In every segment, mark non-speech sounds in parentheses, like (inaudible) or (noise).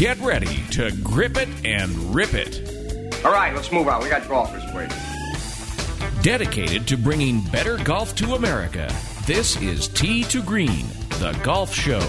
Get ready to grip it and rip it. All right, let's move on. We got golfers waiting. Dedicated to bringing better golf to America, this is Tee to Green, the golf show.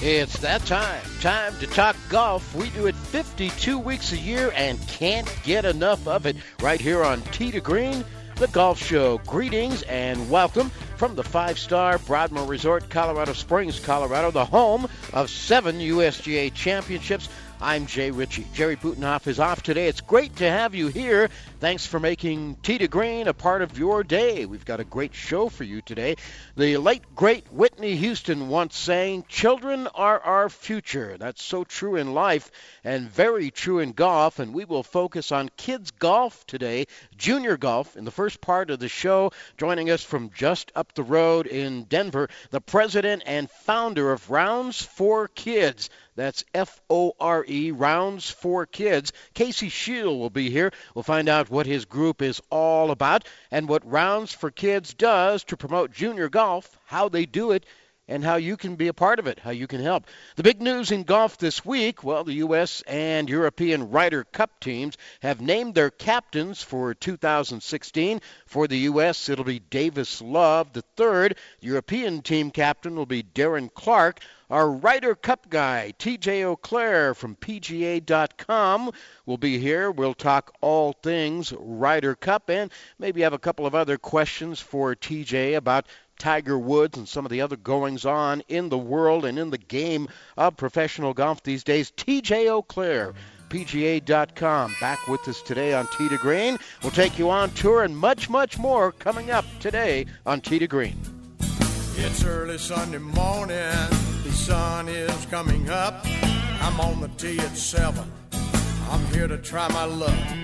It's that time. Time to talk golf. We do it 52 weeks a year and can't get enough of it right here on Tee to Green, the golf show. Greetings and welcome from the five star Broadmoor Resort, Colorado Springs, Colorado, the home of seven USGA championships. I'm Jay Ritchie. Jerry Butenhoff is off today. It's great to have you here. Thanks for making Tee to Green a part of your day. We've got a great show for you today. The late, great Whitney Houston once saying, Children are our future. That's so true in life and very true in golf. And we will focus on kids golf today, junior golf, in the first part of the show. Joining us from just up the road in Denver, the president and founder of Rounds for Kids. That's F O R E, Rounds for Kids. Casey Shield will be here. We'll find out what his group is all about and what Rounds for Kids does to promote junior golf, how they do it, and how you can be a part of it, how you can help. The big news in golf this week well, the U.S. and European Ryder Cup teams have named their captains for 2016. For the U.S., it'll be Davis Love the third. European team captain will be Darren Clarke. Our Ryder Cup guy, TJ Auclair from PGA.com, will be here. We'll talk all things Ryder Cup and maybe have a couple of other questions for TJ about Tiger Woods and some of the other goings on in the world and in the game of professional golf these days. TJ Auclair. PGA.com. Back with us today on Tee to Green. We'll take you on tour and much, much more coming up today on Tee to Green. It's early Sunday morning, the sun is coming up. I'm on the tee at 7. I'm here to try my luck.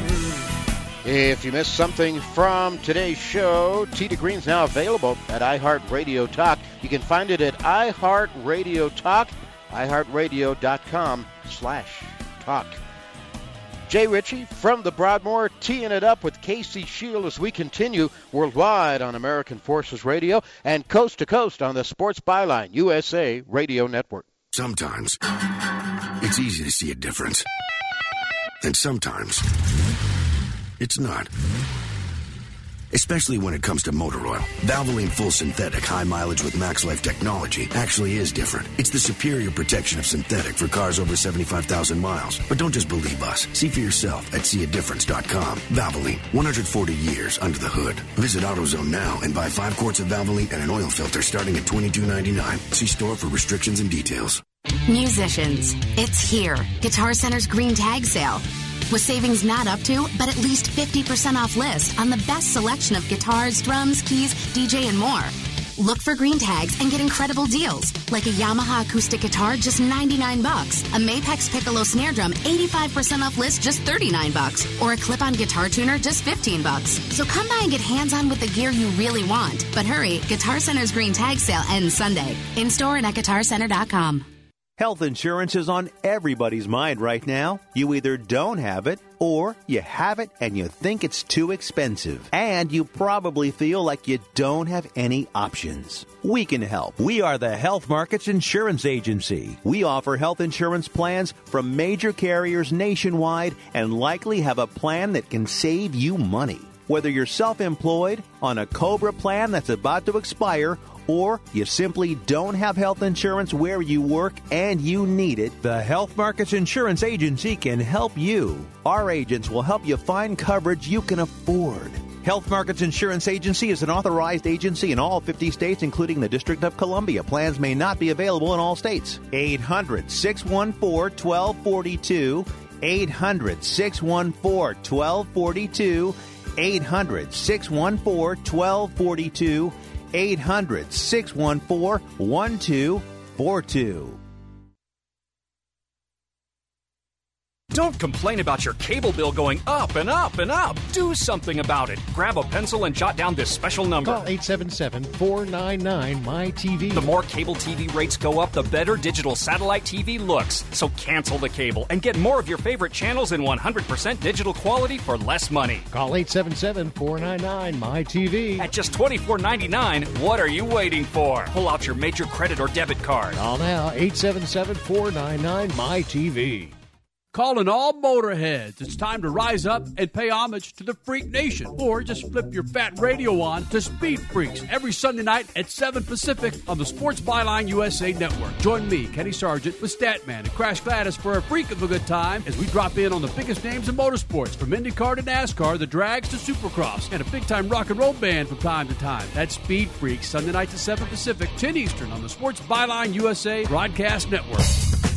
If you missed something from today's show, Tee to Green's now available at iHeartRadio Talk. You can find it at iHeartRadio Talk, iHeartRadio.com slash talk. Jay Ritchie from the Broadmoor teeing it up with Casey Shield as we continue worldwide on American Forces Radio and coast to coast on the Sports Byline USA Radio Network. Sometimes it's easy to see a difference. And sometimes it's not. Especially when it comes to motor oil. Valvoline Full Synthetic High Mileage with Max Life technology actually is different. It's the superior protection of synthetic for cars over 75,000 miles. But don't just believe us. See for yourself at seeadifference.com. Valvoline, 140 years under the hood. Visit AutoZone now and buy five quarts of Valvoline and an oil filter starting at $22.99. See store for restrictions and details. Musicians, it's here. Guitar Center's Green Tag Sale. With savings not up to, but at least 50% off list on the best selection of guitars, drums, keys, DJ, and more. Look for green tags and get incredible deals, like a Yamaha acoustic guitar just 99 bucks, a Mapex Piccolo snare drum 85% off list just 39 bucks, or a clip-on guitar tuner just 15 bucks. So come by and get hands-on with the gear you really want. But hurry, Guitar Center's green tag sale ends Sunday. In store and at guitarcenter.com. Health insurance is on everybody's mind right now. You either don't have it or you have it and you think it's too expensive. And you probably feel like you don't have any options. We can help. We are the Health Markets Insurance Agency. We offer health insurance plans from major carriers nationwide and likely have a plan that can save you money. Whether you're self employed, on a COBRA plan that's about to expire, or you simply don't have health insurance where you work and you need it, the Health Markets Insurance Agency can help you. Our agents will help you find coverage you can afford. Health Markets Insurance Agency is an authorized agency in all 50 states, including the District of Columbia. Plans may not be available in all states. 800 614 1242. 800 614 1242. 800 614 1242. 800 614 1242. Don't complain about your cable bill going up and up and up. Do something about it. Grab a pencil and jot down this special number. Call 877 499 MyTV. The more cable TV rates go up, the better digital satellite TV looks. So cancel the cable and get more of your favorite channels in 100% digital quality for less money. Call 877 499 MyTV. At just $24.99, what are you waiting for? Pull out your major credit or debit card. Call now 877 499 MyTV. Calling all motorheads. It's time to rise up and pay homage to the Freak Nation. Or just flip your fat radio on to Speed Freaks every Sunday night at 7 Pacific on the Sports Byline USA Network. Join me, Kenny Sargent, with Statman and Crash Gladys for a freak of a good time as we drop in on the biggest names in motorsports from IndyCar to NASCAR, the drags to Supercross, and a big time rock and roll band from time to time. That's Speed Freaks, Sunday night to 7 Pacific, 10 Eastern on the Sports Byline USA Broadcast Network.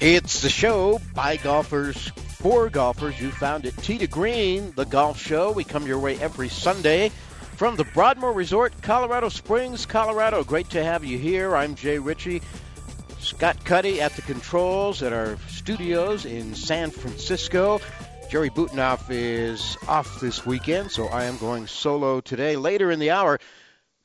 It's the show by golfers for golfers. You found it. To Green, the golf show. We come your way every Sunday from the Broadmoor Resort, Colorado Springs, Colorado. Great to have you here. I'm Jay Ritchie. Scott Cuddy at the controls at our studios in San Francisco. Jerry Butenhoff is off this weekend, so I am going solo today. Later in the hour,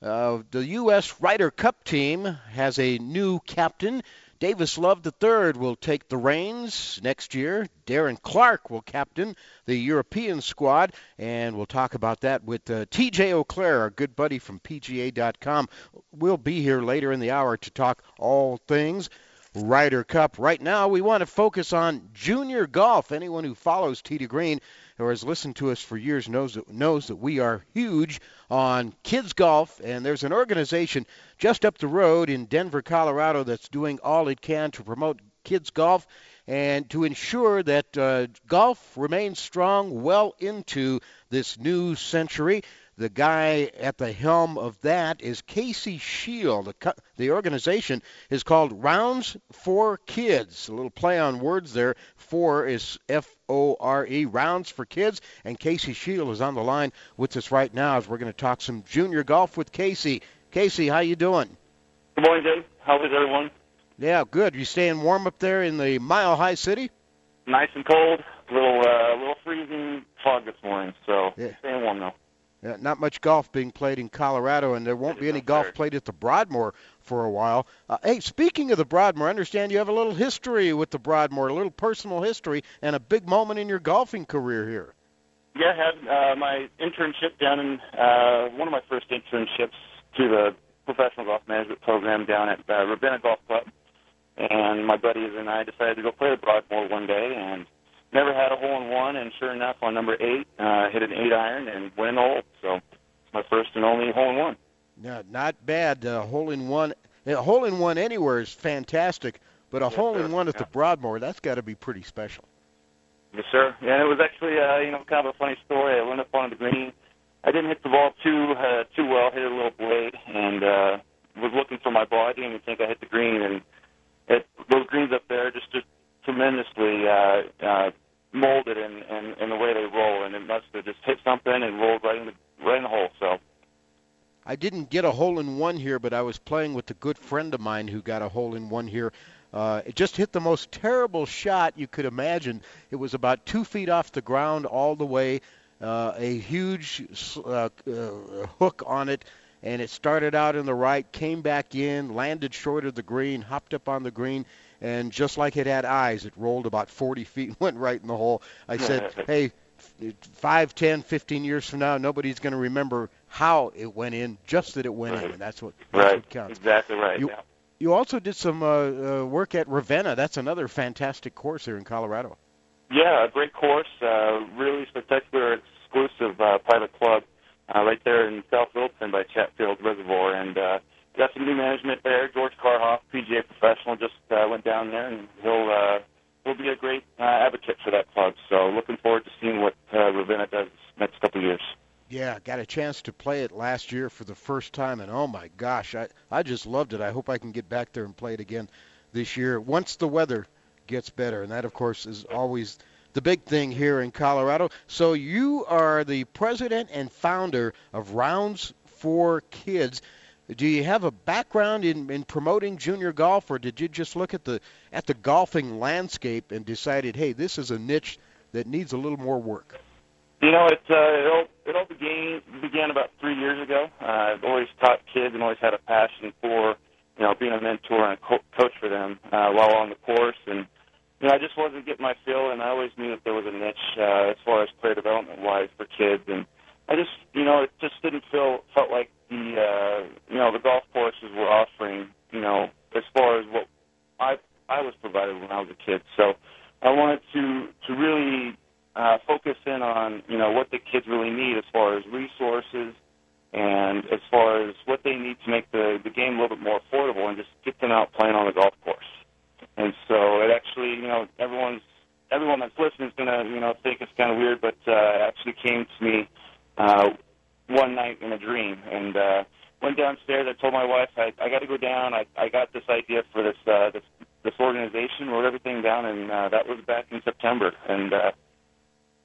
uh, the U.S. Ryder Cup team has a new captain. Davis Love III will take the reins next year. Darren Clarke will captain the European squad, and we'll talk about that with uh, TJ Auclair, our good buddy from PGA.com. We'll be here later in the hour to talk all things Ryder Cup. Right now, we want to focus on junior golf. Anyone who follows to Green or has listened to us for years knows that, knows that we are huge on kids golf, and there's an organization just up the road in Denver, Colorado, that's doing all it can to promote kids golf and to ensure that uh, golf remains strong well into this new century. The guy at the helm of that is Casey Shield. The, the organization is called Rounds for Kids. A little play on words there. Four is F O R E, Rounds for Kids. And Casey Shield is on the line with us right now as we're going to talk some junior golf with Casey. Casey, how you doing? Good morning, Jay. How is everyone? Yeah, good. You staying warm up there in the Mile High City? Nice and cold. A little, uh, little freezing fog this morning, so Yeah. staying warm though. Yeah, not much golf being played in Colorado, and there won't be any golf played at the Broadmoor for a while. Uh, hey, speaking of the Broadmoor, I understand you have a little history with the Broadmoor, a little personal history, and a big moment in your golfing career here. Yeah, I had uh, my internship down in uh, one of my first internships through the professional golf management program down at uh, Ravenna Golf Club, and my buddies and I decided to go play the Broadmoor one day, and never had a hole in one, and sure enough, on number eight, uh, hit an eight iron and win the hole. So it's my first and only hole in one. Yeah, not bad. Uh, hole in one, a hole in one anywhere is fantastic, but a hole in one at the Broadmoor, that's got to be pretty special. Yes, sir. Yeah, it was actually uh, you know kind of a funny story. I went up on the green. I didn't hit the ball too uh, too well. Hit a little blade and uh, was looking for my ball. I didn't even think I hit the green, and it, those greens up there just just tremendously uh, uh, molded in, in in the way they roll, and it must have just hit something and rolled right in the right in the hole. So I didn't get a hole in one here, but I was playing with a good friend of mine who got a hole in one here. Uh, it just hit the most terrible shot you could imagine. It was about two feet off the ground all the way, uh, a huge uh, uh, hook on it, and it started out in the right, came back in, landed short of the green, hopped up on the green, and just like it had eyes, it rolled about 40 feet and (laughs) went right in the hole. I said, (laughs) hey, five, ten, fifteen years from now, nobody's going to remember how it went in, just that it went in, and that's what, that's right, what counts. exactly right. You, yeah. you also did some uh, uh, work at Ravenna. That's another fantastic course here in Colorado. Yeah, a great course, uh, really spectacular, exclusive uh, private club uh, right there in South Wilton by Chatfield Reservoir, and uh, got some new management there. George Carhoff, PGA professional, just uh, went down there, and he'll uh, he'll be a great uh, advocate for that club. So looking forward to seeing what uh, Ravenna does next couple of years. Yeah, got a chance to play it last year for the first time, and oh my gosh, I I just loved it. I hope I can get back there and play it again this year once the weather gets better, and that of course is always the big thing here in Colorado. So you are the president and founder of Rounds for Kids. Do you have a background in, in promoting junior golf, or did you just look at the at the golfing landscape and decided, hey, this is a niche that needs a little more work? You know, it uh, it all it all began began about three years ago. Uh, I've always taught kids and always had a passion for you know being a mentor and a co- coach for them uh, while on the course, and you know I just wasn't getting my fill, and I always knew that there was a niche uh, as far as player development wise for kids, and I just you know it just didn't feel felt like the uh, you know the golf courses were offering you know as far as what I I was provided when I was a kid, so I wanted to to really uh, focus in on you know what the kids really need as far as resources and as far as what they need to make the the game a little bit more affordable and just get them out playing on the golf course. And so it actually you know everyone's everyone that's listening is gonna you know think it's kind of weird, but uh, it actually came to me uh, one night in a dream and. uh Went downstairs. I told my wife I, I got to go down. I, I got this idea for this uh, this this organization. Wrote everything down, and uh, that was back in September. And uh,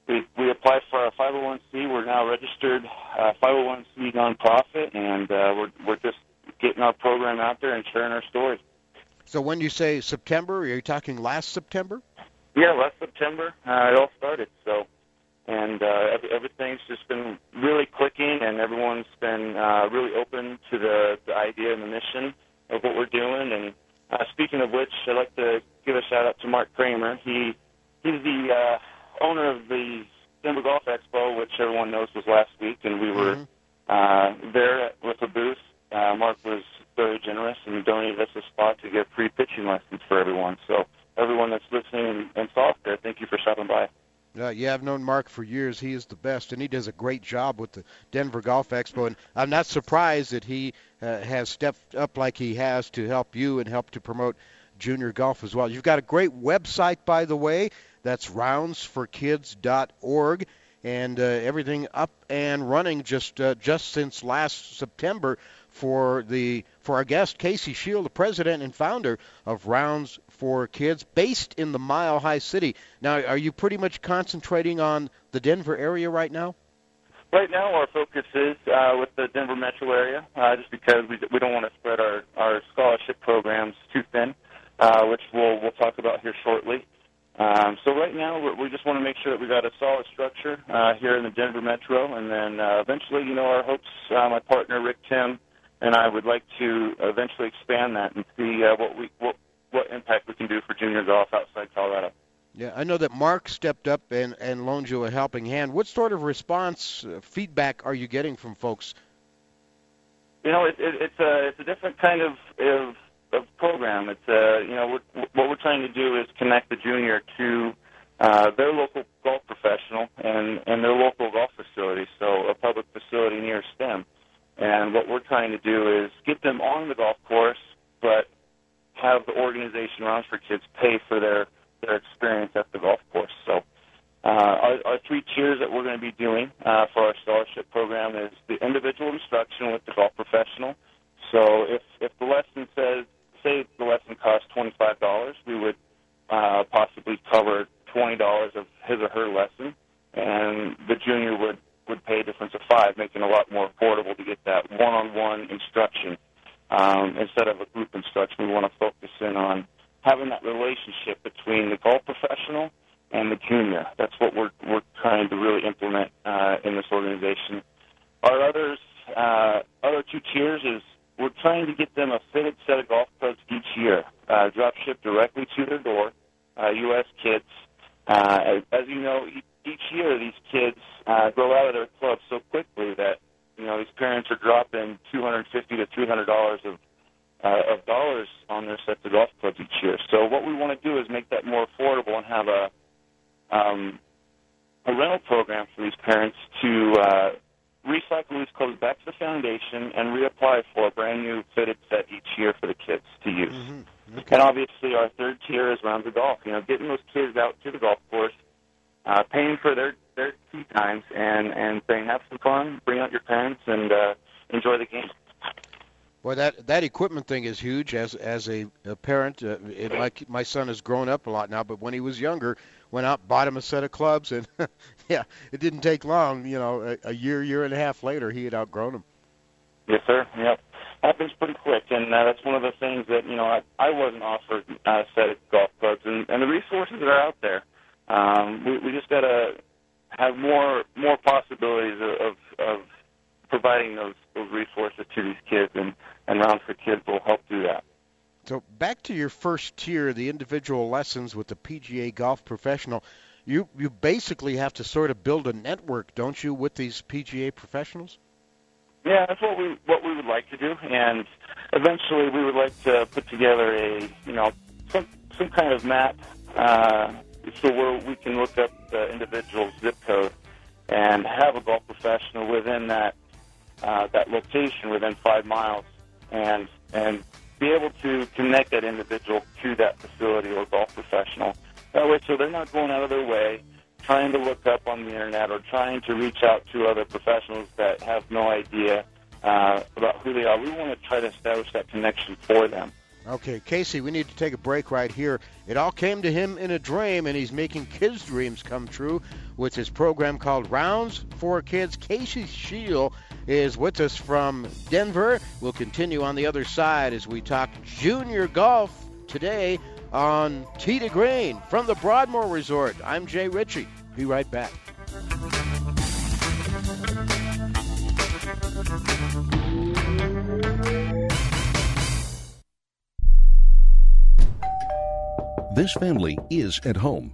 we we applied for a 501c. We're now registered uh, 501c nonprofit, and uh, we're we're just getting our program out there and sharing our stories. So when you say September, are you talking last September? Yeah, last September uh, it all started. So, and uh, everything's just been really clicking, and everyone's been uh, really open to the, the idea and the mission of what we're doing. And uh, speaking of which, I'd like to give a shout out to Mark Kramer. He he's the uh, owner of the Denver Golf Expo, which everyone knows was last week, and we were Mm-hmm. uh, there with a booth. Uh, Mark was very generous and donated us a spot to get free pitching lessons for everyone. So everyone that's listening and, and saw there, thank you for stopping by. Uh, yeah, I've known Mark for years. He is the best, and he does a great job with the Denver Golf Expo. And I'm not surprised that he uh, has stepped up like he has to help you and help to promote junior golf as well. You've got a great website, by the way. That's roundsforkids.org, and uh, everything up and running just uh, just since last September for the for our guest Casey Shield, the president and founder of Rounds for Kids, based in the Mile High City. Now, are you pretty much concentrating on the Denver area right now? Right now, our focus is uh, with the Denver metro area, uh, just because we, we don't want to spread our, our scholarship programs too thin, uh, which we'll, we'll talk about here shortly. Um, so right now, we just want to make sure that we've got a solid structure uh, here in the Denver metro, and then uh, eventually, you know, our hopes, uh, my partner Rick Tim and I would like to eventually expand that and see uh, what we what, what impact we can do for junior golf outside Colorado. Yeah, I know that Mark stepped up and, and loaned you a helping hand. What sort of response, uh, feedback are you getting from folks? You know, it, it, it's a it's a different kind of of, of program. It's uh, you know what what we're trying to do is connect the junior to uh, their local golf professional and and their local golf facility, so a public facility near STEM. And what we're trying to do is get them on the golf course, but have the organization Rounds for Kids pay for their their experience at the golf course. So. Uh, our, our three tiers that we're going to be doing uh, for our scholarship program is the individual instruction with the golf professional. So if if the lesson says say the lesson costs twenty five dollars, we would uh, possibly cover twenty dollars of his or her lesson, and the junior would would pay a difference of five, making it a lot more affordable to get that one on one instruction um, instead of a group instruction. We want to focus in on having that relationship between the golf professional and the junior. That's what we're we're trying to really implement uh, in this organization. Our others, uh, other two tiers is we're trying to get them a fitted set of golf clubs each year, uh, drop shipped directly to their door. Uh, U.S. kids, uh, as, as you know, e- each year these kids uh, grow out of their clubs so quickly that you know these parents are dropping 250 to 300 dollars of uh, of dollars on their sets of golf clubs each year. So what we want to do is make that more affordable and have a um, a rental program for these parents to uh, recycle these clubs back to the foundation and reapply for a brand new fitted set each year for the kids to use. And obviously, our third tier is rounds of golf. You know, getting those kids out to the golf course, uh, paying for their their tee times, and and saying have some fun, bring out your parents, and uh, enjoy the game. Boy, that equipment thing is huge. As as a, a parent, uh, it, my my son has grown up a lot now, but when he was younger, went out, bought him a set of clubs, and (laughs) yeah, it didn't take long. You know, a, a year, year and a half later, he had outgrown them. Yes, sir. Yep. happens pretty quick, and uh, that's one of the things that you know I, I wasn't offered a set of golf clubs, and, and the resources that are out there. Um, we, we just got to have more more possibilities of, of providing those those resources to these kids, and and Rounds for Kids will help do that. So back to your first tier, the individual lessons with the PGA Golf Professional. You you basically have to sort of build a network, don't you, with these PGA professionals? Yeah, that's what we what we would like to do, and eventually we would like to put together a you know some some kind of map, uh, so where we can look up the individual zip code and have a golf professional within that uh, that location within five miles, and and be able to connect that individual to that facility or golf professional. That way, so they're not going out of their way trying to look up on the internet or trying to reach out to other professionals that have no idea uh, about who they are. We want to try to establish that connection for them. Okay, Casey, we need to take a break right here. It all came to him in a dream, and he's making kids' dreams come true with his program called Rounds for Kids. Casey Shield is with us from Denver. We'll continue on the other side as we talk junior golf today on Tee to Green from the Broadmoor Resort. I'm Jay Ritchie. Be right back. This family is at home,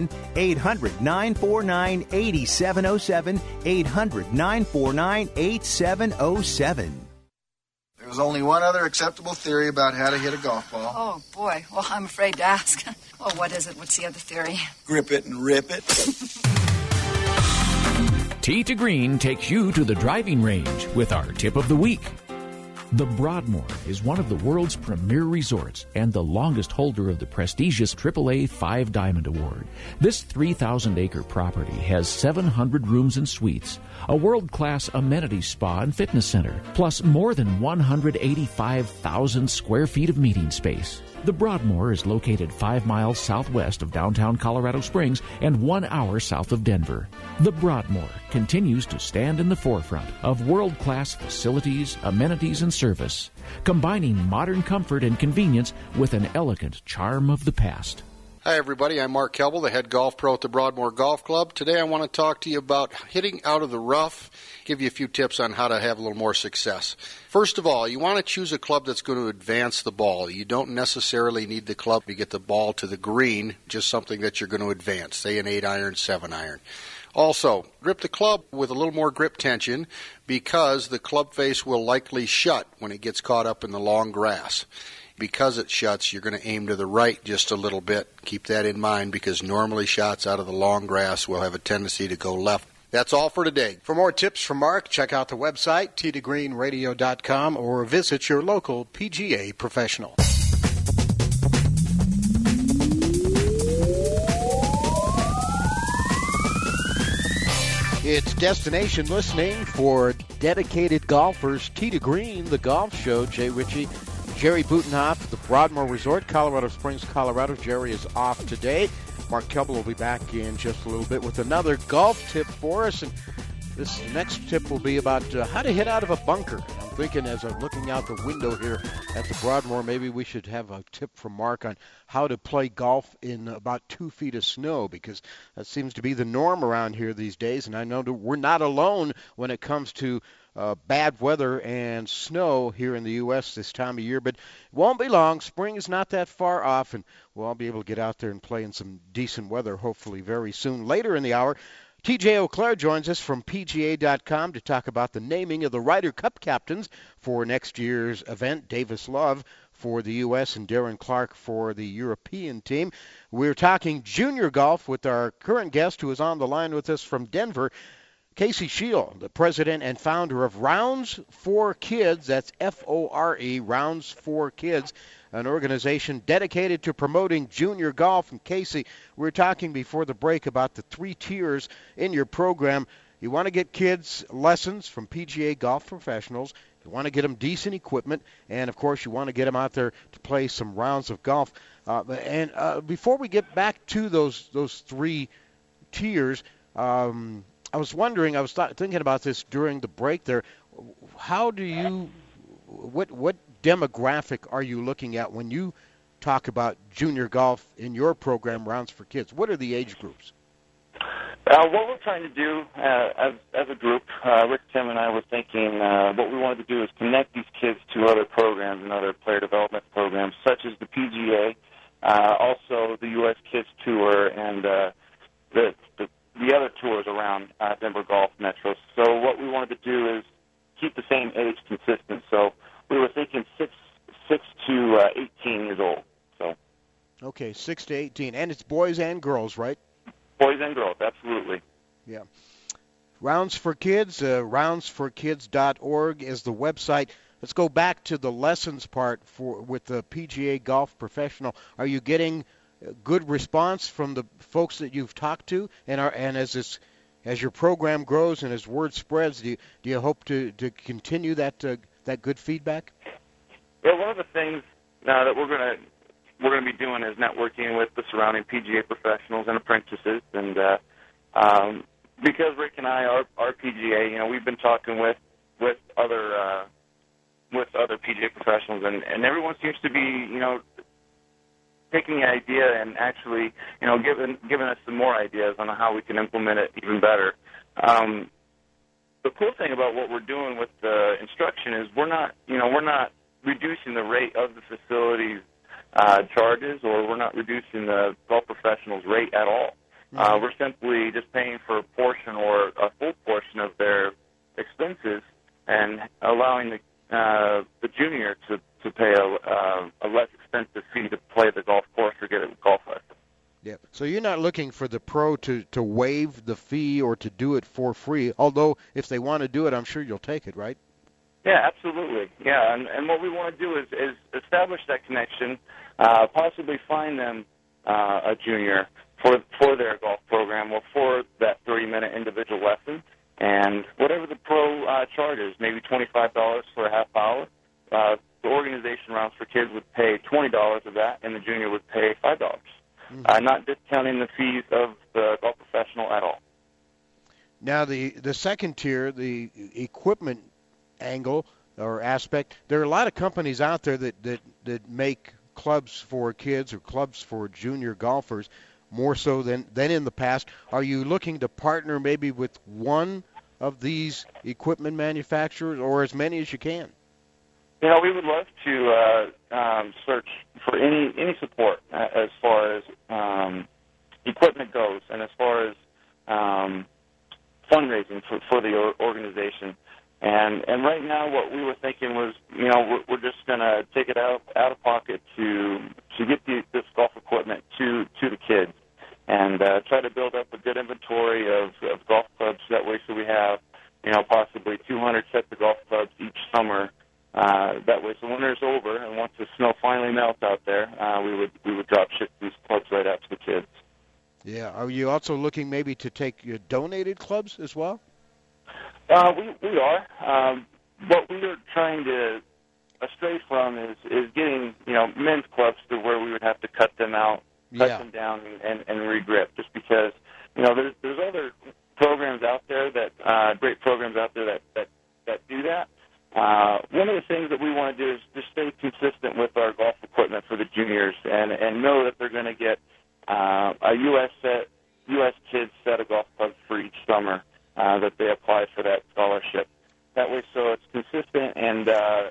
800 949 8707. 800 949 8707. There's only one other acceptable theory about how to hit a golf ball. Oh, boy. Well, I'm afraid to ask. (laughs) well, what is it? What's the other theory? Grip it and rip it. (laughs) Tee to Green takes you to the driving range with our tip of the week. The Broadmoor is one of the world's premier resorts and the longest holder of the prestigious AAA Five Diamond Award. This 3,000 acre property has 700 rooms and suites, a world class amenity spa and fitness center, plus more than 185,000 square feet of meeting space. The Broadmoor is located five miles southwest of downtown Colorado Springs and one hour south of Denver. The Broadmoor continues to stand in the forefront of world class facilities, amenities, and service, combining modern comfort and convenience with an elegant charm of the past. Hi, everybody. I'm Mark Kelble, the head golf pro at the Broadmoor Golf Club. Today I want to talk to you about hitting out of the rough, give you a few tips on how to have a little more success. First of all, you want to choose a club that's going to advance the ball. You don't necessarily need the club to get the ball to the green, just something that you're going to advance, say an 8 iron, 7 iron. Also, grip the club with a little more grip tension because the club face will likely shut when it gets caught up in the long grass because it shuts, you're going to aim to the right just a little bit. Keep that in mind because normally shots out of the long grass will have a tendency to go left. That's all for today. For more tips from Mark, check out the website, teetogreenradio.com, or visit your local PGA professional. It's destination listening for dedicated golfers. Tee to Green, the golf show. Jay Ritchie Jerry Butenhoff, the Broadmoor Resort, Colorado Springs, Colorado. Jerry is off today. Mark Kelble will be back in just a little bit with another golf tip for us. And this next tip will be about uh, how to hit out of a bunker. I'm thinking as I'm looking out the window here at the Broadmoor, maybe we should have a tip from Mark on how to play golf in about two feet of snow because that seems to be the norm around here these days. And I know that we're not alone when it comes to uh, bad weather and snow here in the U.S. this time of year, but it won't be long. Spring is not that far off, and we'll all be able to get out there and play in some decent weather hopefully very soon. Later in the hour, TJ Auclair joins us from PGA.com to talk about the naming of the Ryder Cup captains for next year's event. Davis Love for the U.S. and Darren Clarke for the European team. We're talking junior golf with our current guest who is on the line with us from Denver. Casey Scheel, the president and founder of Rounds for Kids, that's F O R E, Rounds for Kids, an organization dedicated to promoting junior golf. And Casey, we were talking before the break about the three tiers in your program. You want to get kids lessons from PGA golf professionals. You want to get them decent equipment, and of course, you want to get them out there to play some rounds of golf. Uh, and uh, before we get back to those those three tiers, um, I was wondering, I was th- thinking about this during the break there. How do you, what what demographic are you looking at when you talk about junior golf in your program, Rounds for Kids? What are the age groups? Uh, what we're trying to do uh, as, as a group, uh, Rick, Tim, and I were thinking uh, what we wanted to do is connect these kids to other programs and other player development programs, such as the PGA, uh, also the U.S. Kids Tour, and uh, the, the the other tours around uh, Denver Golf Metro. So what we wanted to do is keep the same age consistent. So we were thinking six six to uh, eighteen years old. So okay, six to eighteen, and it's boys and girls, right? Boys and girls, absolutely. Yeah. Rounds for Kids, uh, roundsforkids.org is the website. Let's go back to the lessons part for with the PGA golf professional. Are you getting good response from the folks that you've talked to, and are, and as this as your program grows and as word spreads, do you, do you hope to, to continue that uh, that good feedback? Yeah, one of the things uh, that we're gonna we're gonna be doing is networking with the surrounding PGA professionals and apprentices, and uh, um, because Rick and I are, are PGA, you know, we've been talking with with other uh, with other PGA professionals, and, and everyone seems to be, you know, taking the idea and actually, you know, giving giving us some more ideas on how we can implement it even better. Um, the cool thing about what we're doing with the instruction is we're not, you know, we're not reducing the rate of the facility's uh, charges, or we're not reducing the golf professionals' rate at all. Uh, mm-hmm. Uh, we're simply just paying for a portion or a full portion of their expenses and allowing the uh, the junior to to pay a, uh, a less expensive fee to play the golf course or get a golf lesson. Yeah. So you're not looking for the pro to to waive the fee or to do it for free. Although if they want to do it, I'm sure you'll take it, right? Yeah, absolutely. Yeah, and, and what we want to do is, is establish that connection, uh, possibly find them uh, a junior for for their golf program or for that 30 minute individual lesson. And whatever the pro uh, charges, maybe $25 for a half hour, uh, the organization Rounds for Kids would pay $20 of that, and the junior would pay $5. mm-hmm. uh, not discounting the fees of the golf professional at all. Now, the, the second tier, the equipment angle or aspect, there are a lot of companies out there that, that, that make clubs for kids or clubs for junior golfers more so than, than in the past. Are you looking to partner maybe with one of these equipment manufacturers or as many as you can? You know, we would love to uh, um, search for any any support uh, as far as um, equipment goes, and as far as um, fundraising for, for the organization. And and right now, what we were thinking was, you know, we're, we're just going to take it out out of pocket to to get the, this golf equipment to to the kids, and uh, try to build up a good inventory of, of golf clubs. That way, so we have, you know, possibly 200 sets of golf clubs each summer. Uh, that way, so winter's over, and once the snow finally melts out there, uh, we would we would drop ship these clubs right out to the kids. Yeah. Are you also looking maybe to take your donated clubs as well? Uh, we we are. Um, what we are trying to astray from is is getting you know men's clubs to where we would have to cut them out, cut yeah. them down, and and regrip. Just because you know there's there's other programs out there that uh, great programs out there that that that do that. Uh, one of the things that we want to do is just stay consistent with our golf equipment for the juniors and and know that they're going to get uh, a U.S. set U.S. kids set of golf clubs for each summer uh, that they apply for that scholarship. That way, so it's consistent, and uh,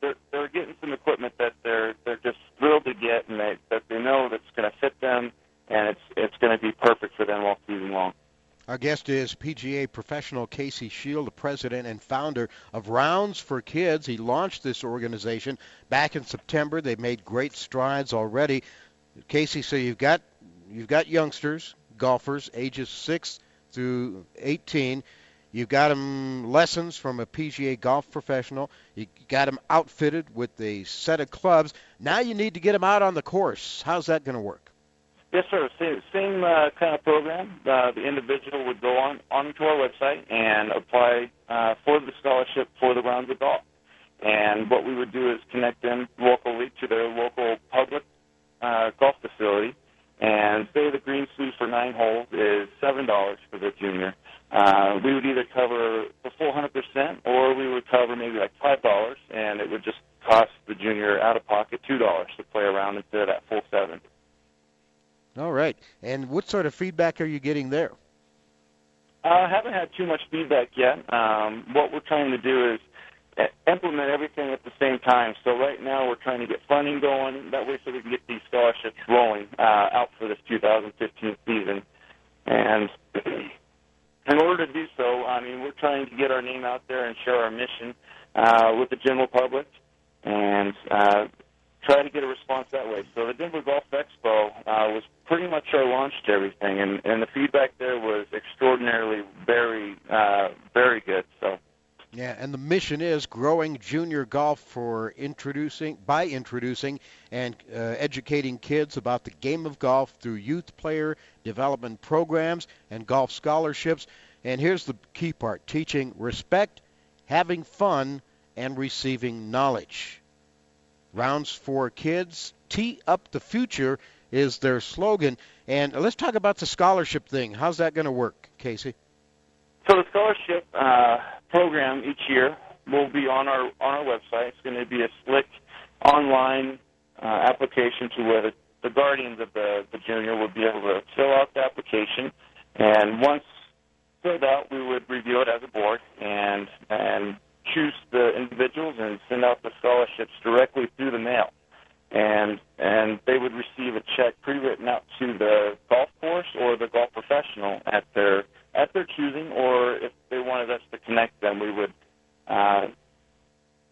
they're, they're getting some equipment that they're they're just thrilled to get, and they, that they know that's going to fit them, and it's it's going to be perfect for them all season long. Our guest is PGA professional Casey Shield, the president and founder of Rounds for Kids. He launched this organization back in September. They've made great strides already. Casey, so you've got you've got youngsters, golfers, ages six through 18. You've got them lessons from a PGA golf professional. You got them outfitted with a set of clubs. Now you need to get them out on the course. How's that going to work? Yes, sir. Same, same uh, kind of program. Uh, the individual would go on onto our website and apply uh, for the scholarship for the rounds of golf. And what we would do is connect them locally to their local public uh, golf facility and say the green fee for nine holes is seven dollars for the junior. Uh, we would either cover the full hundred percent, or we would cover maybe like five dollars, and it would just cost the junior out of pocket two dollars to play around instead of that full seven. All right. And what sort of feedback are you getting there? I uh, haven't had too much feedback yet. Um, what we're trying to do is implement everything at the same time. So right now we're trying to get funding going. That way, so we can get these scholarships rolling uh, out for this 2015 season. And (clears throat) in order to do so, I mean, we're trying to get our name out there and share our mission uh, with the general public, and uh, try to get a response that way. So the Denver Golf Expo uh, was pretty much our launch to everything, and, and the feedback there was extraordinarily very, uh, very good. So. Yeah, and the mission is growing junior golf for introducing by introducing and uh, educating kids about the game of golf through youth player development programs and golf scholarships. And here's the key part: teaching respect, having fun, and receiving knowledge. Rounds for kids, tee up the future is their slogan. And let's talk about the scholarship thing. How's that going to work, Casey? So the scholarship uh, program each year will be on our on our website. It's going to be a slick online uh, application to where the, the guardians of the, the junior will be able to fill out the application, and once filled out, we would review it as a board and and choose the individuals and send out the scholarships directly through the mail. And and they would receive a check pre-written out to the golf course or the golf professional at their at their choosing, or if they wanted us to connect them, we would uh,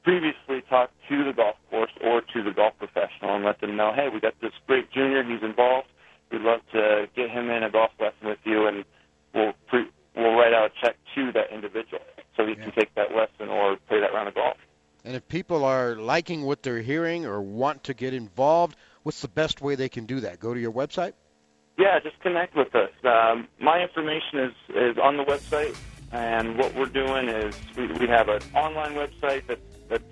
previously talk to the golf course or to the golf professional and let them know, hey, we got this great junior, he's involved. We'd love to get him in a golf lesson with you, and we'll pre- we'll write out a check to that individual. So he can take that lesson or play that round of golf. And if people are liking what they're hearing or want to get involved, what's the best way they can do that? Go to your website? Yeah, just connect with us. Um, my information is, is on the website, and what we're doing is we, we have an online website that's, that's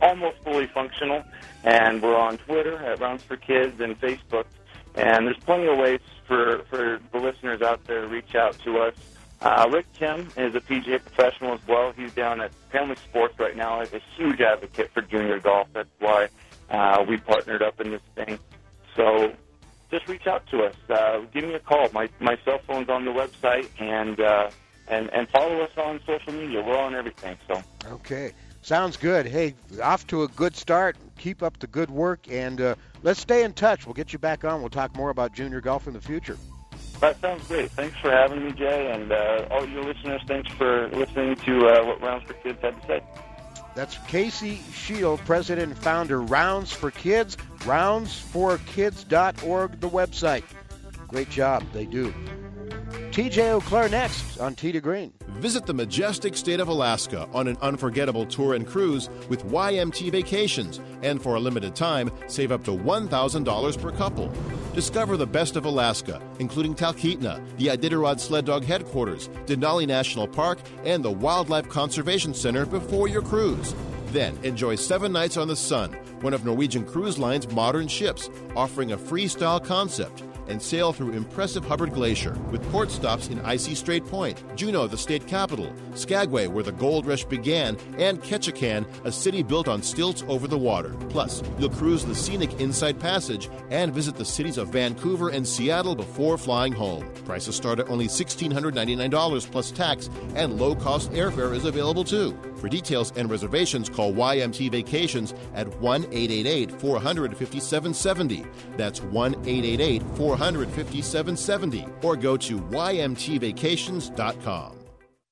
almost fully functional, and we're on Twitter at Rounds for Kids and Facebook. And there's plenty of ways for, for the listeners out there to reach out to us. Uh, Rick Kim is a PGA professional as well. He's down at Family Sports right now. He's a huge advocate for junior golf. That's why uh, we partnered up in this thing. So just reach out to us. Uh, give me a call. My my cell phone's on the website, and uh, and and follow us on social media. We're on everything. So okay, sounds good. Hey, off to a good start. Keep up the good work, and uh, let's stay in touch. We'll get you back on. We'll talk more about junior golf in the future. That sounds great. Thanks for having me, Jay, and uh, all your listeners. Thanks for listening to uh, what Rounds for Kids had to say. That's Casey Shield, president and founder, Rounds for Kids, roundsforkids.org, the website. Great job, they do. TJ Auclair next on Tee to Green. Visit the majestic state of Alaska on an unforgettable tour and cruise with YMT Vacations, and for a limited time, save up to $1,000 per couple. Discover the best of Alaska, including Talkeetna, the Iditarod Sled Dog Headquarters, Denali National Park, and the Wildlife Conservation Center before your cruise. Then enjoy seven nights on the Sun, one of Norwegian Cruise Line's modern ships, offering a freestyle concept and sail through impressive Hubbard Glacier with port stops in icy Strait Point, Juneau, the state capital, Skagway, where the gold rush began, and Ketchikan, a city built on stilts over the water. Plus, you'll cruise the scenic Inside Passage and visit the cities of Vancouver and Seattle before flying home. Prices start at only $1,699 plus tax, and low cost airfare is available too. For details and reservations, call YMT Vacations at 1 888 45770. That's 1 888 45770. Or go to YMTVacations.com.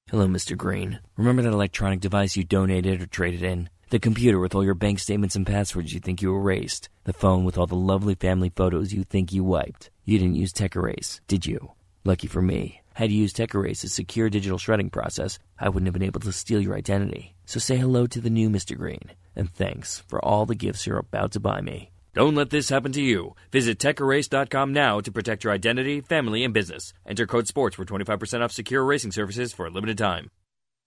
Hello, Mr. Green. Remember that electronic device you donated or traded in? The computer with all your bank statements and passwords you think you erased? The phone with all the lovely family photos you think you wiped? You didn't use Tech Erase, did you? Lucky for me. Had you used Tech Erase's secure digital shredding process, I wouldn't have been able to steal your identity. So say hello to the new Mr. Green, and thanks for all the gifts you're about to buy me. Don't let this happen to you. Visit TechErase.com now to protect your identity, family, and business. Enter code SPORTS for 25% off secure erasing services for a limited time.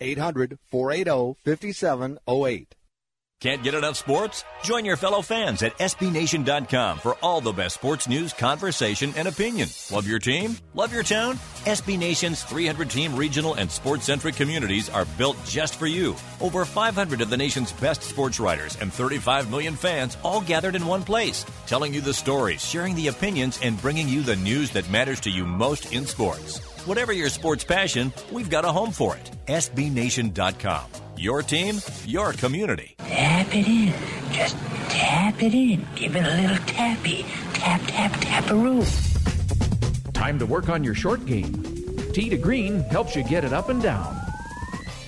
800 480 5708. Can't get enough sports? Join your fellow fans at SBNation.com for all the best sports news, conversation, and opinion. Love your team? Love your town? SB Nation's 300 team regional and sports centric communities are built just for you. Over 500 of the nation's best sports writers and 35 million fans all gathered in one place, telling you the stories, sharing the opinions, and bringing you the news that matters to you most in sports. Whatever your sports passion, we've got a home for it. SBNation.com. Your team, your community. Tap it in. Just tap it in. Give it a little tappy. Tap, tap, tap a roof. Time to work on your short game. Tee to Green helps you get it up and down.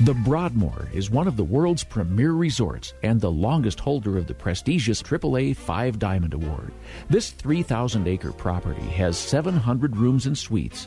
The Broadmoor is one of the world's premier resorts and the longest holder of the prestigious AAA Five Diamond Award. This 3,000 acre property has 700 rooms and suites,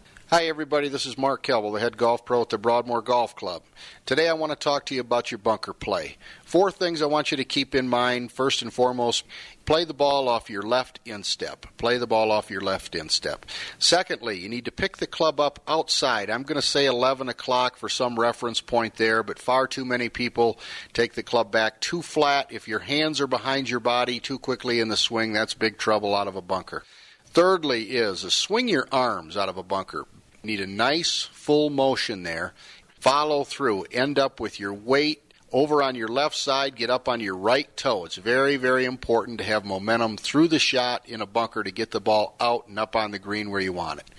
Hi, everybody. This is Mark Kelble, the head golf pro at the Broadmoor Golf Club. Today, I want to talk to you about your bunker play. Four things I want you to keep in mind. First and foremost, play the ball off your left instep. Play the ball off your left instep. Secondly, you need to pick the club up outside. I'm going to say 11 o'clock for some reference point there, but far too many people take the club back too flat. If your hands are behind your body too quickly in the swing, that's big trouble out of a bunker. Thirdly, is swing your arms out of a bunker. Need a nice full motion there. Follow through. End up with your weight over on your left side, get up on your right toe. It's very, very important to have momentum through the shot in a bunker to get the ball out and up on the green where you want it.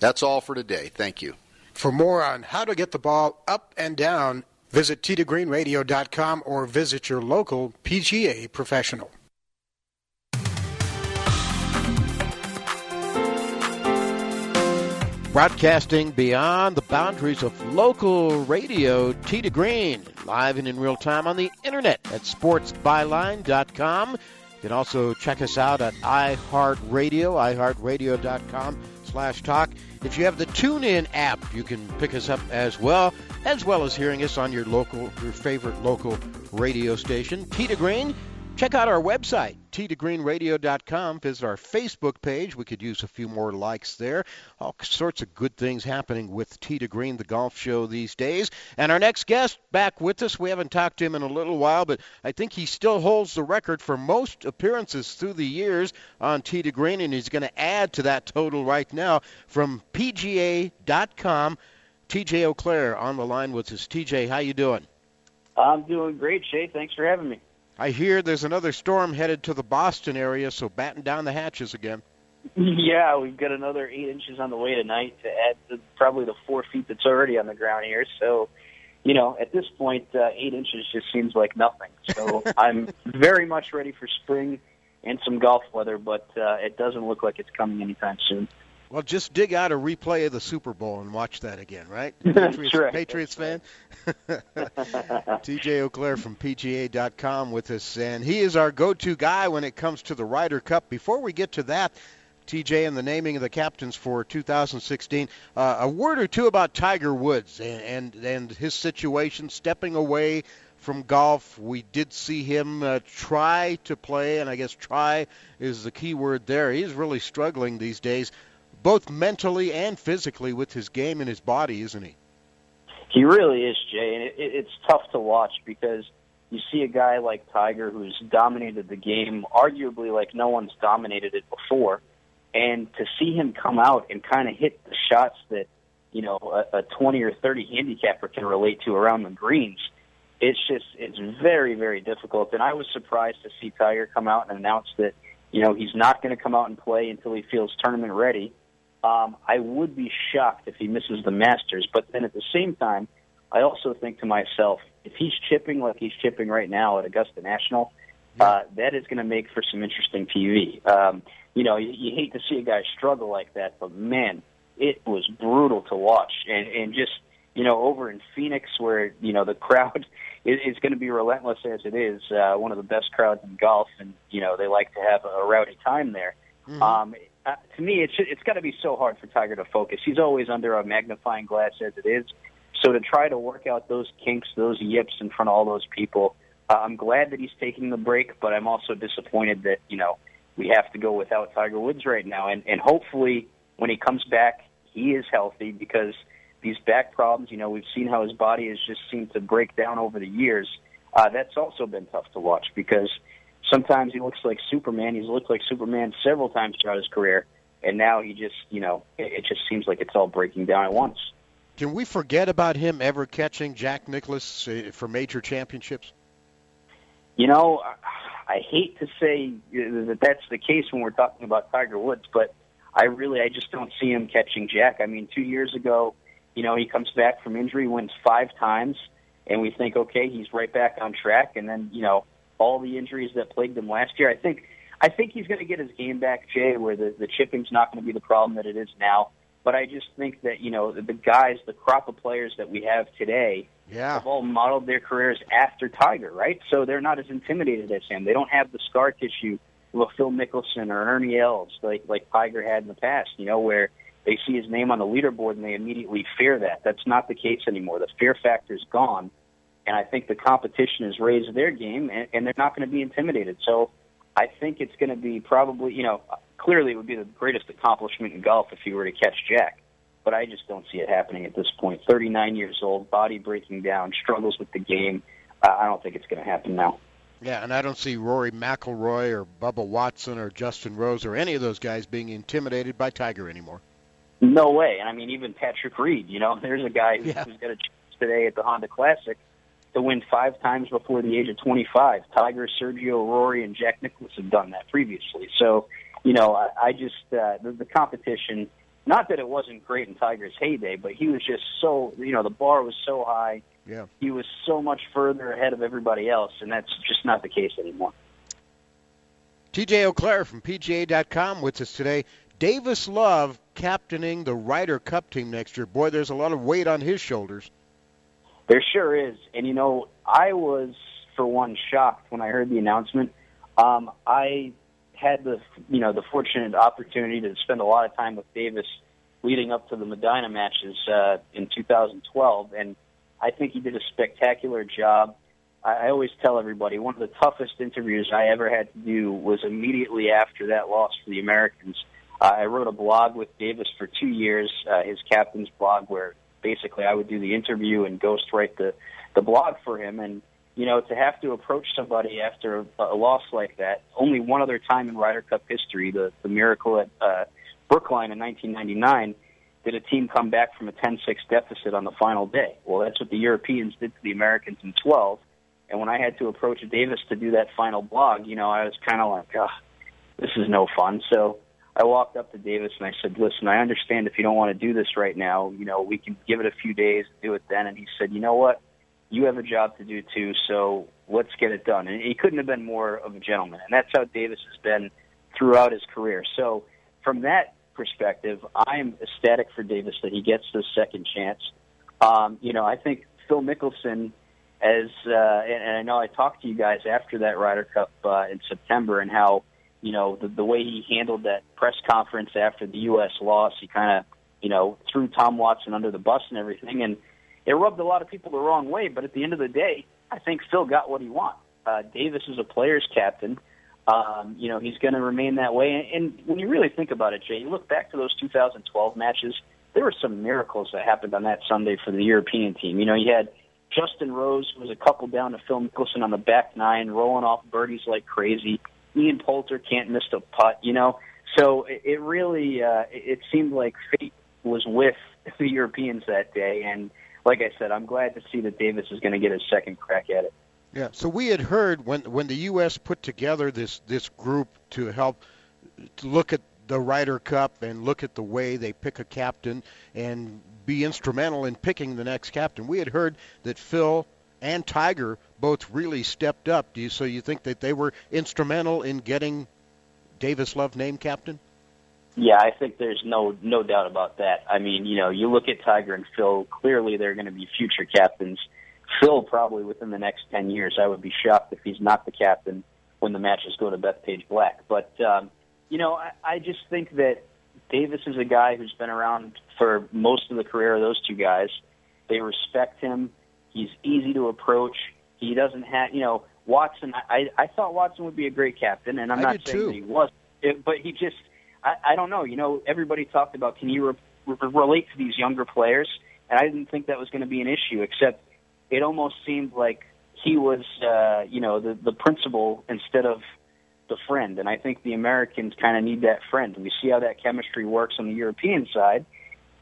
That's all for today. Thank you. For more on how to get the ball up and down, visit teetogreenradio.com or visit your local PGA professional. Broadcasting beyond the boundaries of local radio, to Green, live and in real time on the internet at sportsbyline.com. You can also check us out at iHeartRadio, iHeartRadio.com slash talk. If you have the TuneIn app, you can pick us up as well, as well as hearing us on your local, your favorite local radio station. To Green, Check out our website, teetogreenradio.com. Visit our Facebook page. We could use a few more likes there. All sorts of good things happening with Tee to Green, the golf show these days. And our next guest back with us. We haven't talked to him in a little while, but I think he still holds the record for most appearances through the years on Tee to Green, and he's going to add to that total right now from PGA.com. TJ Auclair on the line with us. TJ, how you doing? I'm doing great, Shay. Thanks for having me. I hear there's another storm headed to the Boston area, so batten down the hatches again. Yeah, we've got another eight inches on the way tonight to add to probably the four feet that's already on the ground here. So, you know, at this point, uh, eight inches just seems like nothing. So (laughs) I'm very much ready for spring and some golf weather, but uh, it doesn't look like it's coming anytime soon. Well, just dig out a replay of the Super Bowl and watch that again, right? (laughs) Patriots, right. Patriots fan. (laughs) TJ Auclair from PGA.com with us, and he is our go-to guy when it comes to the Ryder Cup. Before we get to that, TJ, and the naming of the captains for 2016, uh, a word or two about Tiger Woods and, and and his situation, stepping away from golf. We did see him uh, try to play, and I guess try is the key word there. He's really struggling these days both mentally and physically with his game and his body, isn't he? He really is, Jay, and it, it's tough to watch because you see a guy like Tiger who's dominated the game, arguably like no one's dominated it before, and to see him come out and kind of hit the shots that you know a, a 20 or 30 handicapper can relate to around the greens. It's just it's very very difficult, and I was surprised to see Tiger come out and announce that you know he's not going to come out and play until he feels tournament ready um, I would be shocked if he misses the Masters. But then at the same time, I also think to myself, if he's chipping like he's chipping right now at Augusta National, uh, that is going to make for some interesting TV. Um, you know, you, you hate to see a guy struggle like that, but man, it was brutal to watch. And, and just, you know, over in Phoenix where, you know, the crowd (laughs) is, is going to be relentless as it is, uh, one of the best crowds in golf, and, you know, they like to have a rowdy time there. Mm-hmm. Um, uh, to me, it's it's got to be so hard for Tiger to focus. He's always under a magnifying glass as it is. So to try to work out those kinks, those yips in front of all those people, uh, I'm glad that he's taking the break, but I'm also disappointed that you know we have to go without Tiger Woods right now. And and hopefully when he comes back, he is healthy because these back problems, you know, we've seen how his body has just seemed to break down over the years. Uh, that's also been tough to watch because sometimes he looks like Superman. He's looked like Superman several times throughout his career, and now he just, you know, it, it just seems like it's all breaking down at once. Can we forget about him ever catching Jack Nicklaus uh, for major championships? You know, I hate to say that that's the case when we're talking about Tiger Woods, but I really, I just don't see him catching Jack. I mean, two years ago, you know, he comes back from injury, wins five times, and we think, okay, he's right back on track, and then, you know, all the injuries that plagued him last year. I think I think he's going to get his game back, Jay, where the the chipping's not going to be the problem that it is now. But I just think that you know the, the guys, the crop of players that we have today, yeah. have all modeled their careers after Tiger, right? So they're not as intimidated as him. They don't have the scar tissue of a Phil Mickelson or Ernie Els like like Tiger had in the past. You know where they see his name on the leaderboard and they immediately fear that. That's not the case anymore. The fear factor's gone, and I think the competition has raised their game, and, and they're not going to be intimidated. So I think it's going to be probably, you know, clearly it would be the greatest accomplishment in golf if he were to catch Jack. But I just don't see it happening at this point. 39 years old, body breaking down, struggles with the game. Uh, I don't think it's going to happen now. Yeah, and I don't see Rory McIlroy or Bubba Watson or Justin Rose or any of those guys being intimidated by Tiger anymore. No way. And I mean, even Patrick Reed. You know, (laughs) there's a guy who's, Yeah. who's got a chance today at the Honda Classic to win five times before the age of 25. Tiger, Sergio, Rory, and Jack Nicklaus have done that previously. So, you know, I, I just uh, the, the competition. Not that it wasn't great in Tiger's heyday, but he was just so you know the bar was so high. Yeah. He was so much further ahead of everybody else, and that's just not the case anymore. TJ Auclair from PGA.com with us today. Davis Love captaining the Ryder Cup team next year. Boy, there's a lot of weight on his shoulders. There sure is. And you know, I was for one shocked when I heard the announcement. Um, I had the you know the fortunate opportunity to spend a lot of time with Davis leading up to the Medinah matches uh, in 2012, and I think he did a spectacular job. I, I always tell everybody one of the toughest interviews I ever had to do was immediately after that loss for the Americans. Uh, I wrote a blog with Davis for two years, uh, his captain's blog, where basically I would do the interview and ghostwrite the the blog for him. And you know, to have to approach somebody after a, a loss like that, only one other time in Ryder Cup history, the the miracle at uh, Brookline in 1999, did a team come back from a 10-6 deficit on the final day. Well, that's what the Europeans did to the Americans in 12. And when I had to approach Davis to do that final blog, you know, I was kind of like, ah, this is no fun. So I walked up to Davis and I said, listen, I understand if you don't want to do this right now, you know, we can give it a few days, do it then. And he said, you know what? You have a job to do too, so let's get it done. And he couldn't have been more of a gentleman. And that's how Davis has been throughout his career. So from that perspective, I'm ecstatic for Davis that he gets this second chance. Um, you know, I think Phil Mickelson, as uh, and, and I know I talked to you guys after that Ryder Cup uh, in September, and how you know the, the way he handled that press conference after the U.S. loss, he kind of you know threw Tom Watson under the bus and everything, and it rubbed a lot of people the wrong way. But at the end of the day, I think Phil got what he wanted. Uh, Davis is a player's captain. Um, you know, he's going to remain that way. And, and when you really think about it, Jay, you look back to those 2012 matches, there were some miracles that happened on that Sunday for the European team. You know, you had Justin Rose, who was a couple down to Phil Mickelson on the back nine, rolling off birdies like crazy. Ian Poulter can't miss a putt, you know. So it, really, uh, it seemed like fate was with (laughs) the Europeans that day. And like I said, I'm glad to see that Davis is going to get his second crack at it. Yeah. So we had heard when when the U.S. put together this this group to help to look at the Ryder Cup and look at the way they pick a captain and be instrumental in picking the next captain. We had heard that Phil and Tiger both really stepped up. Do you so you think that they were instrumental in getting Davis Love named captain? Yeah, I think there's no no doubt about that. I mean, you know, you look at Tiger and Phil. Clearly, they're going to be future captains. Phil probably within the next ten years. I would be shocked if he's not the captain when the matches go to Bethpage Black. But um, you know, I, I just think that Davis is a guy who's been around for most of the career of those two guys. They respect him. He's easy to approach. He doesn't have, you know, Watson. I I thought Watson would be a great captain, and I'm not saying that he was, it, but he just. I, I don't know. You know, everybody talked about can you re- re- relate to these younger players, and I didn't think that was going to be an issue. Except it almost seemed like he was, uh, you know, the the principal instead of the friend. And I think the Americans kind of need that friend. We see how that chemistry works on the European side,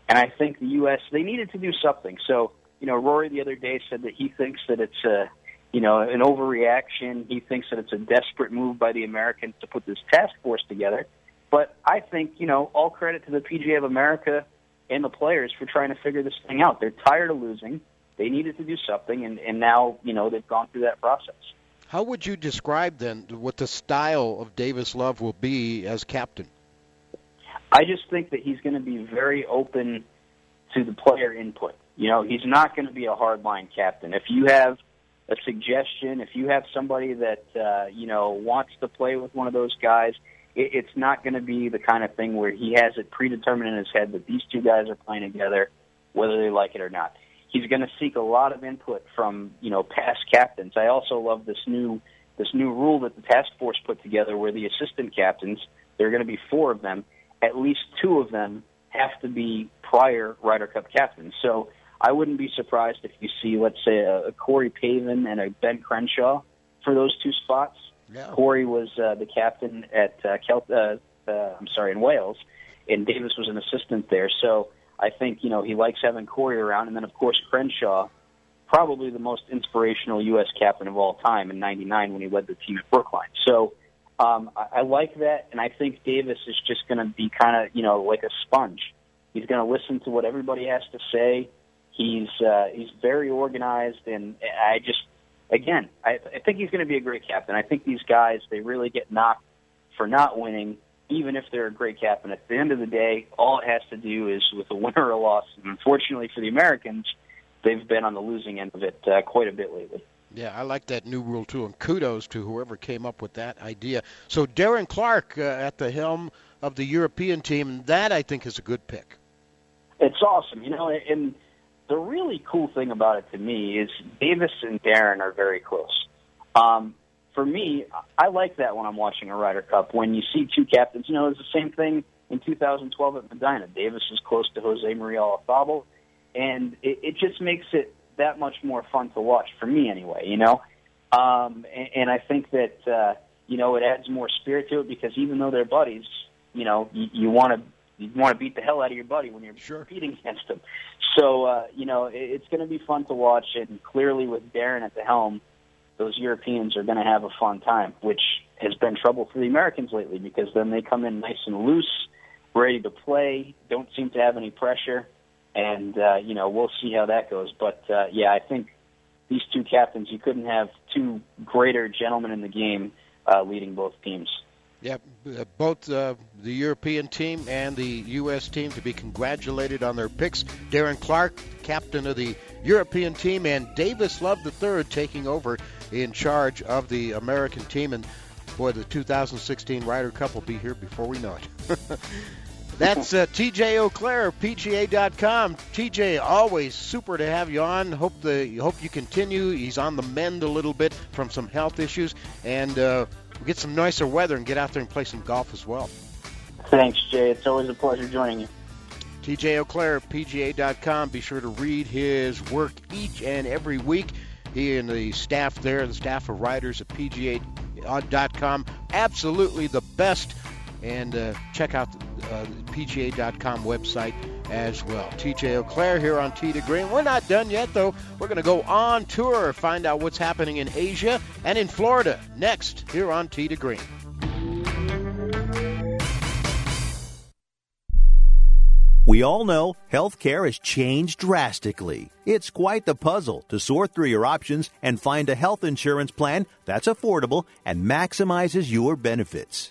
and I think the U.S. they needed to do something. So you know, Rory the other day said that he thinks that it's a you know, an overreaction. He thinks that it's a desperate move by the Americans to put this task force together. But I think, you know, all credit to the PGA of America and the players for trying to figure this thing out. They're tired of losing. They needed to do something, and, and now, you know, they've gone through that process. How would you describe then what the style of Davis Love will be as captain? I just think that he's going to be very open to the player input. You know, he's not going to be a hardline captain. If you have a suggestion, if you have somebody that uh, you know wants to play with one of those guys, it, it's not going to be the kind of thing where he has it predetermined in his head that these two guys are playing together, whether they like it or not. He's going to seek a lot of input from you know past captains. I also love this new this new rule that the task force put together, where the assistant captains, there are going to be four of them, at least two of them have to be prior Ryder Cup captains. So I wouldn't be surprised if you see, let's say, a, a Corey Pavin and a Ben Crenshaw for those two spots. Yeah. Corey was uh, the captain at uh, Kel- uh, uh, I'm sorry, in Wales, and Davis was an assistant there. So I think you know he likes having Corey around, and then of course Crenshaw, probably the most inspirational U.S. captain of all time in '99 when he led the team at Brookline. So um, I, I like that, and I think Davis is just going to be kind of you know like a sponge. He's going to listen to what everybody has to say. He's uh, he's very organized, and I just again I, I think he's going to be a great captain. I think these guys they really get knocked for not winning, even if they're a great captain. At the end of the day, all it has to do is with a (laughs) win or a loss. And unfortunately for the Americans, they've been on the losing end of it uh, quite a bit lately. Yeah, I like that new rule too, and kudos to whoever came up with that idea. So Darren Clarke uh, at the helm of the European team, that I think is a good pick. It's awesome, you know, and the really cool thing about it to me is Davis and Darren are very close. Um, for me, I like that when I'm watching a Ryder Cup. When you see two captains, you know, it's the same thing in 2012 at Medinah. Davis is close to Jose Maria Olazabal, and it, it just makes it that much more fun to watch for me, anyway. You know, um, and, and I think that uh, you know it adds more spirit to it because even though they're buddies, you know, you, you want to you want to beat the hell out of your buddy when you're sure. competing against him. So uh, you know, it, it's going to be fun to watch, and clearly with Darren at the helm those Europeans are going to have a fun time, which has been trouble for the Americans lately because then they come in nice and loose, ready to play, don't seem to have any pressure, and uh, you know we'll see how that goes. But uh, yeah, I think these two captains, you couldn't have two greater gentlemen in the game uh, leading both teams. Yeah, both uh, the European team and the U.S. team to be congratulated on their picks. Darren Clarke, captain of the European team, and Davis Love III taking over in charge of the American team. And boy, the 2016 Ryder Cup will be here before we know it. (laughs) That's uh, TJ Auclair, PGA.com. TJ, always super to have you on. Hope the hope you continue. He's on the mend a little bit from some health issues, and uh, we'll get some nicer weather and get out there and play some golf as well. Thanks, Jay. It's always a pleasure joining you. TJ Auclair, PGA.com. Be sure to read his work each and every week. He and the staff there, the staff of writers at PGA.com, absolutely the best. And uh, check out the uh, PGA.com website as well. TJ Auclair here on Tee to Green. We're not done yet, though. We're going to go on tour, find out what's happening in Asia and in Florida next here on Tee to Green. We all know healthcare has changed drastically. It's quite the puzzle to sort through your options and find a health insurance plan that's affordable and maximizes your benefits.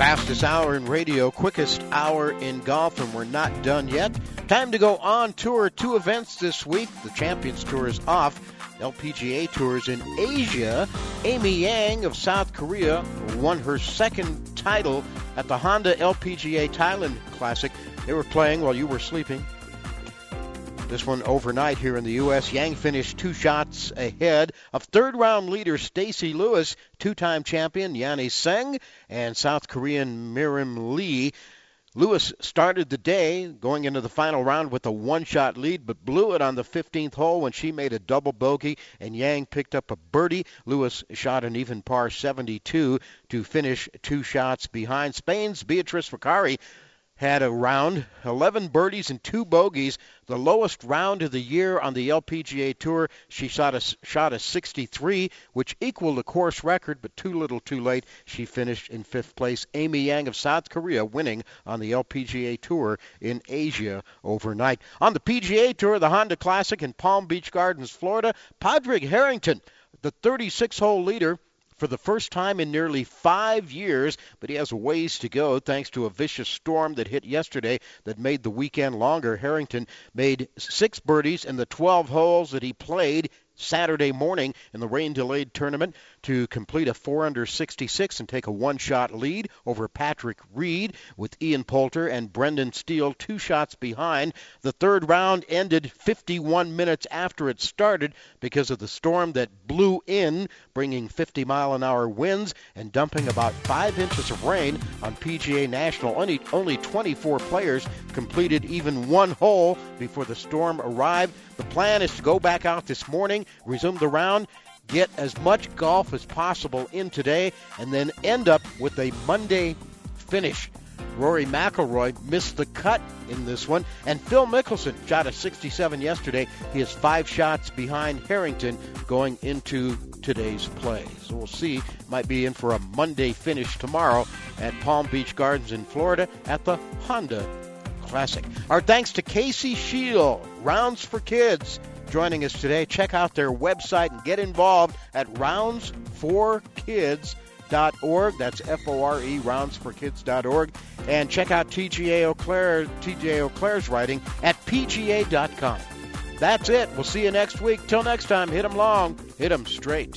Fastest hour in radio, quickest hour in golf, and we're not done yet. Time to go on tour. Two events this week. The Champions Tour is off. LPGA Tours in Asia. Amy Yang of South Korea won her second title at the Honda LPGA Thailand Classic. They were playing while you were sleeping. This one overnight here in the U.S. Yang finished two shots ahead of third round leader Stacy Lewis, two time champion Yani Tseng, and South Korean Mirim Lee. Lewis started the day going into the final round with a one shot lead, but blew it on the 15th hole when she made a double bogey and Yang picked up a birdie. Lewis shot an even par 72 to finish two shots behind. Spain's Beatriz Recari had a round, 11 birdies and two bogeys, the lowest round of the year on the LPGA Tour. She shot a, shot a 63, which equaled the course record, but too little too late. She finished in fifth place. Amy Yang of South Korea winning on the LPGA Tour in Asia overnight. On the PGA Tour, the Honda Classic in Palm Beach Gardens, Florida, Padraig Harrington, the 36 hole leader, for the first time in nearly five years, but he has a ways to go thanks to a vicious storm that hit yesterday that made the weekend longer. Harrington made six birdies in the 12 holes that he played Saturday morning in the rain delayed tournament to complete a 4 under 66 and take a one shot lead over Patrick Reed with Ian Poulter and Brendan Steele two shots behind. The third round ended 51 minutes after it started because of the storm that blew in, bringing 50 mile an hour winds and dumping about 5 inches of rain on PGA National. Only, only 24 players completed even one hole before the storm arrived. The plan is to go back out this morning, resume the round, get as much golf as possible in today, and then end up with a Monday finish. Rory McIlroy missed the cut in this one, and Phil Mickelson shot a 67 yesterday. He is five shots behind Harrington going into today's play. So we'll see. Might be in for a Monday finish tomorrow at Palm Beach Gardens in Florida at the Honda Classic. Our thanks to Casey Shield, Rounds for Kids, joining us today. Check out their website and get involved at roundsforkids.org. That's F-O-R-E, roundsforkids.org. And check out TJ Auclair, TJ Auclair's writing at pga.com. That's it. We'll see you next week. Till next time, hit 'em long, hit 'em straight.